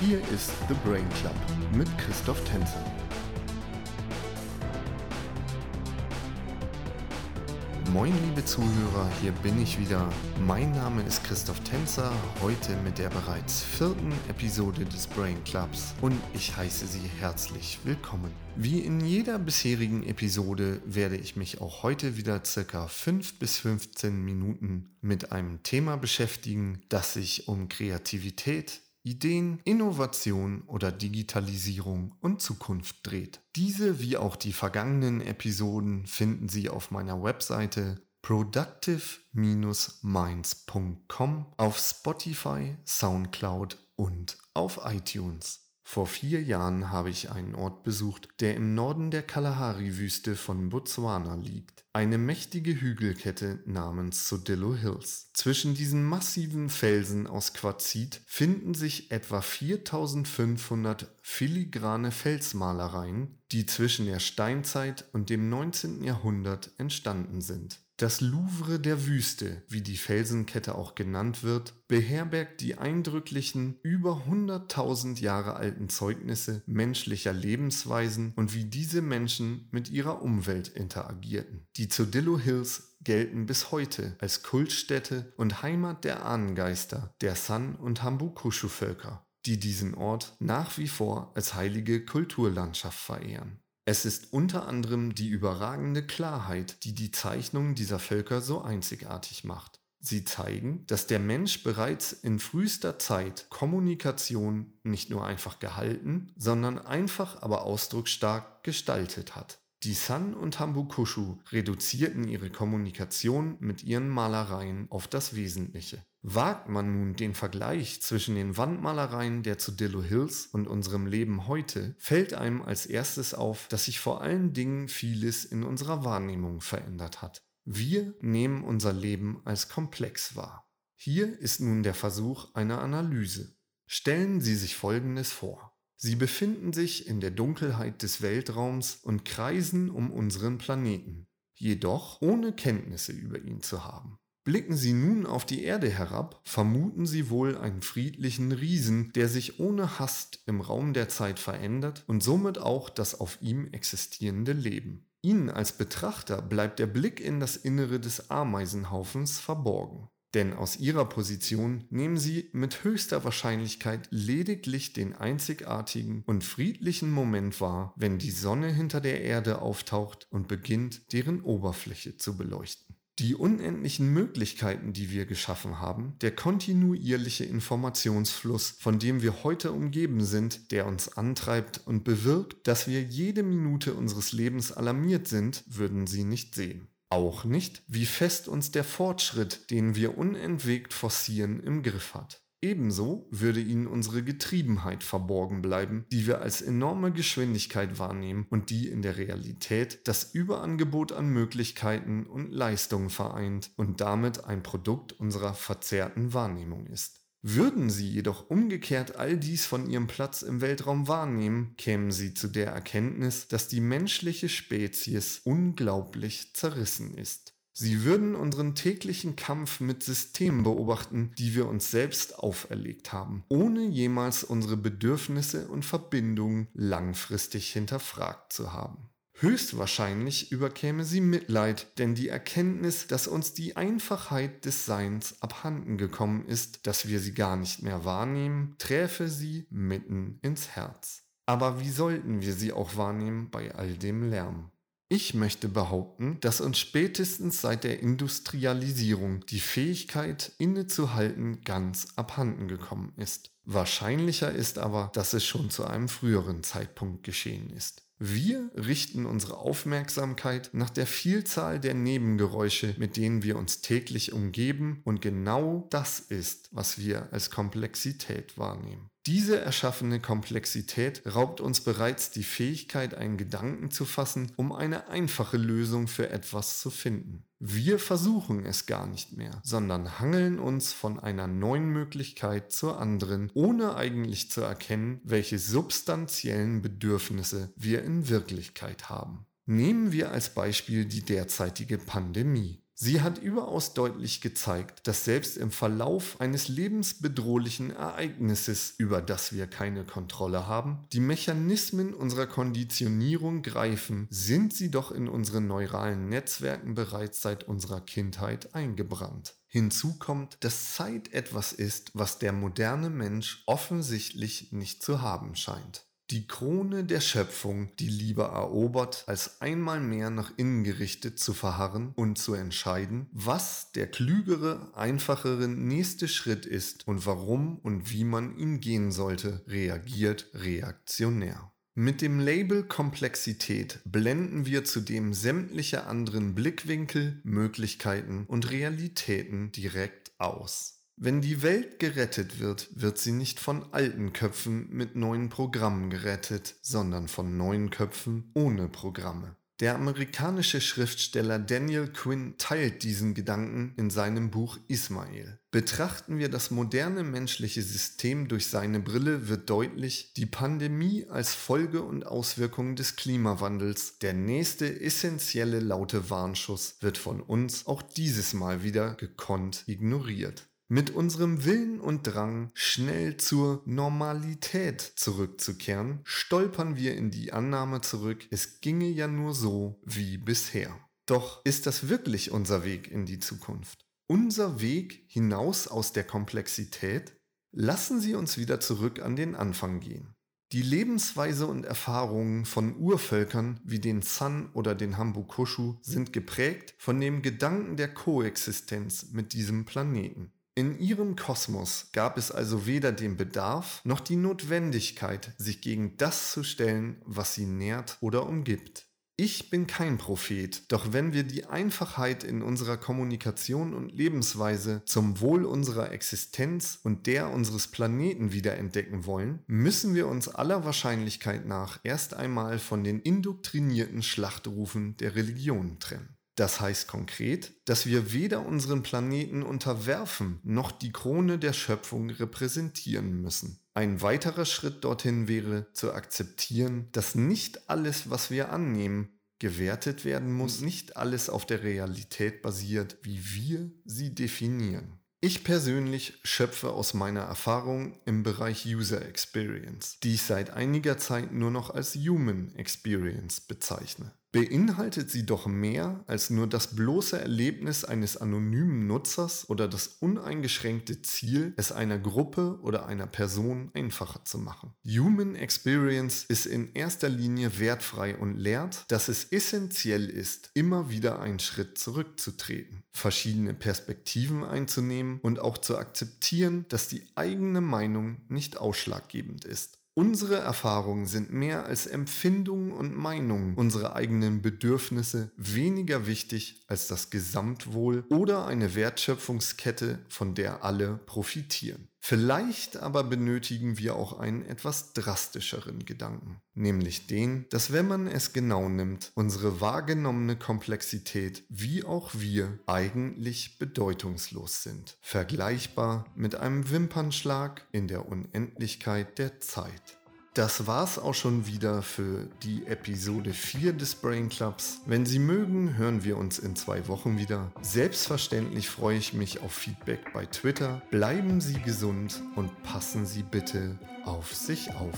Hier ist The Brain Club mit Christoph Tänzer. Moin liebe Zuhörer, hier bin ich wieder. Mein Name ist Christoph Tänzer, heute mit der bereits vierten Episode des Brain Clubs und ich heiße Sie herzlich willkommen. Wie in jeder bisherigen Episode werde ich mich auch heute wieder circa 5 bis 15 Minuten mit einem Thema beschäftigen, das sich um Kreativität, Ideen, Innovation oder Digitalisierung und Zukunft dreht. Diese wie auch die vergangenen Episoden finden Sie auf meiner Webseite productive-minds.com, auf Spotify, SoundCloud und auf iTunes. Vor vier Jahren habe ich einen Ort besucht, der im Norden der Kalahari-Wüste von Botswana liegt. Eine mächtige Hügelkette namens Sodillo Hills. Zwischen diesen massiven Felsen aus Quarzit finden sich etwa 4500 filigrane Felsmalereien, die zwischen der Steinzeit und dem 19. Jahrhundert entstanden sind. Das Louvre der Wüste, wie die Felsenkette auch genannt wird, beherbergt die eindrücklichen, über 100.000 Jahre alten Zeugnisse menschlicher Lebensweisen und wie diese Menschen mit ihrer Umwelt interagierten. Die Zodillo Hills gelten bis heute als Kultstätte und Heimat der Ahnengeister der San- und Hambukushu-Völker, die diesen Ort nach wie vor als heilige Kulturlandschaft verehren. Es ist unter anderem die überragende Klarheit, die die Zeichnungen dieser Völker so einzigartig macht. Sie zeigen, dass der Mensch bereits in frühester Zeit Kommunikation nicht nur einfach gehalten, sondern einfach aber ausdrucksstark gestaltet hat. Die San und Hambukushu reduzierten ihre Kommunikation mit ihren Malereien auf das Wesentliche. Wagt man nun den Vergleich zwischen den Wandmalereien der Zodillo Hills und unserem Leben heute, fällt einem als erstes auf, dass sich vor allen Dingen vieles in unserer Wahrnehmung verändert hat. Wir nehmen unser Leben als komplex wahr. Hier ist nun der Versuch einer Analyse. Stellen Sie sich Folgendes vor. Sie befinden sich in der Dunkelheit des Weltraums und kreisen um unseren Planeten, jedoch ohne Kenntnisse über ihn zu haben. Blicken Sie nun auf die Erde herab, vermuten Sie wohl einen friedlichen Riesen, der sich ohne Hast im Raum der Zeit verändert und somit auch das auf ihm existierende Leben. Ihnen als Betrachter bleibt der Blick in das Innere des Ameisenhaufens verborgen. Denn aus ihrer Position nehmen sie mit höchster Wahrscheinlichkeit lediglich den einzigartigen und friedlichen Moment wahr, wenn die Sonne hinter der Erde auftaucht und beginnt, deren Oberfläche zu beleuchten. Die unendlichen Möglichkeiten, die wir geschaffen haben, der kontinuierliche Informationsfluss, von dem wir heute umgeben sind, der uns antreibt und bewirkt, dass wir jede Minute unseres Lebens alarmiert sind, würden sie nicht sehen. Auch nicht, wie fest uns der Fortschritt, den wir unentwegt forcieren, im Griff hat. Ebenso würde ihnen unsere Getriebenheit verborgen bleiben, die wir als enorme Geschwindigkeit wahrnehmen und die in der Realität das Überangebot an Möglichkeiten und Leistungen vereint und damit ein Produkt unserer verzerrten Wahrnehmung ist. Würden sie jedoch umgekehrt all dies von ihrem Platz im Weltraum wahrnehmen, kämen sie zu der Erkenntnis, dass die menschliche Spezies unglaublich zerrissen ist. Sie würden unseren täglichen Kampf mit Systemen beobachten, die wir uns selbst auferlegt haben, ohne jemals unsere Bedürfnisse und Verbindungen langfristig hinterfragt zu haben. Höchstwahrscheinlich überkäme sie Mitleid, denn die Erkenntnis, dass uns die Einfachheit des Seins abhanden gekommen ist, dass wir sie gar nicht mehr wahrnehmen, träfe sie mitten ins Herz. Aber wie sollten wir sie auch wahrnehmen bei all dem Lärm? Ich möchte behaupten, dass uns spätestens seit der Industrialisierung die Fähigkeit innezuhalten ganz abhanden gekommen ist. Wahrscheinlicher ist aber, dass es schon zu einem früheren Zeitpunkt geschehen ist. Wir richten unsere Aufmerksamkeit nach der Vielzahl der Nebengeräusche, mit denen wir uns täglich umgeben, und genau das ist, was wir als Komplexität wahrnehmen. Diese erschaffene Komplexität raubt uns bereits die Fähigkeit, einen Gedanken zu fassen, um eine einfache Lösung für etwas zu finden. Wir versuchen es gar nicht mehr, sondern hangeln uns von einer neuen Möglichkeit zur anderen, ohne eigentlich zu erkennen, welche substanziellen Bedürfnisse wir in Wirklichkeit haben. Nehmen wir als Beispiel die derzeitige Pandemie. Sie hat überaus deutlich gezeigt, dass selbst im Verlauf eines lebensbedrohlichen Ereignisses, über das wir keine Kontrolle haben, die Mechanismen unserer Konditionierung greifen, sind sie doch in unseren neuralen Netzwerken bereits seit unserer Kindheit eingebrannt. Hinzu kommt, dass Zeit etwas ist, was der moderne Mensch offensichtlich nicht zu haben scheint. Die Krone der Schöpfung, die lieber erobert, als einmal mehr nach innen gerichtet zu verharren und zu entscheiden, was der klügere, einfachere nächste Schritt ist und warum und wie man ihn gehen sollte, reagiert reaktionär. Mit dem Label Komplexität blenden wir zudem sämtliche anderen Blickwinkel, Möglichkeiten und Realitäten direkt aus. Wenn die Welt gerettet wird, wird sie nicht von alten Köpfen mit neuen Programmen gerettet, sondern von neuen Köpfen ohne Programme. Der amerikanische Schriftsteller Daniel Quinn teilt diesen Gedanken in seinem Buch Ismael. Betrachten wir das moderne menschliche System durch seine Brille, wird deutlich, die Pandemie als Folge und Auswirkung des Klimawandels, der nächste essentielle laute Warnschuss, wird von uns auch dieses Mal wieder gekonnt ignoriert. Mit unserem Willen und Drang, schnell zur Normalität zurückzukehren, stolpern wir in die Annahme zurück, es ginge ja nur so wie bisher. Doch ist das wirklich unser Weg in die Zukunft? Unser Weg hinaus aus der Komplexität? Lassen Sie uns wieder zurück an den Anfang gehen. Die Lebensweise und Erfahrungen von Urvölkern wie den San oder den Hambukushu sind geprägt von dem Gedanken der Koexistenz mit diesem Planeten. In ihrem Kosmos gab es also weder den Bedarf noch die Notwendigkeit, sich gegen das zu stellen, was sie nährt oder umgibt. Ich bin kein Prophet, doch wenn wir die Einfachheit in unserer Kommunikation und Lebensweise zum Wohl unserer Existenz und der unseres Planeten wiederentdecken wollen, müssen wir uns aller Wahrscheinlichkeit nach erst einmal von den indoktrinierten Schlachtrufen der Religion trennen. Das heißt konkret, dass wir weder unseren Planeten unterwerfen noch die Krone der Schöpfung repräsentieren müssen. Ein weiterer Schritt dorthin wäre zu akzeptieren, dass nicht alles, was wir annehmen, gewertet werden muss, nicht alles auf der Realität basiert, wie wir sie definieren. Ich persönlich schöpfe aus meiner Erfahrung im Bereich User Experience, die ich seit einiger Zeit nur noch als Human Experience bezeichne beinhaltet sie doch mehr als nur das bloße Erlebnis eines anonymen Nutzers oder das uneingeschränkte Ziel, es einer Gruppe oder einer Person einfacher zu machen. Human Experience ist in erster Linie wertfrei und lehrt, dass es essentiell ist, immer wieder einen Schritt zurückzutreten, verschiedene Perspektiven einzunehmen und auch zu akzeptieren, dass die eigene Meinung nicht ausschlaggebend ist. Unsere Erfahrungen sind mehr als Empfindungen und Meinungen, unsere eigenen Bedürfnisse weniger wichtig als das Gesamtwohl oder eine Wertschöpfungskette, von der alle profitieren. Vielleicht aber benötigen wir auch einen etwas drastischeren Gedanken, nämlich den, dass wenn man es genau nimmt, unsere wahrgenommene Komplexität wie auch wir eigentlich bedeutungslos sind, vergleichbar mit einem Wimpernschlag in der Unendlichkeit der Zeit. Das war's auch schon wieder für die Episode 4 des Brain Clubs. Wenn Sie mögen, hören wir uns in zwei Wochen wieder. Selbstverständlich freue ich mich auf Feedback bei Twitter. Bleiben Sie gesund und passen Sie bitte auf sich auf.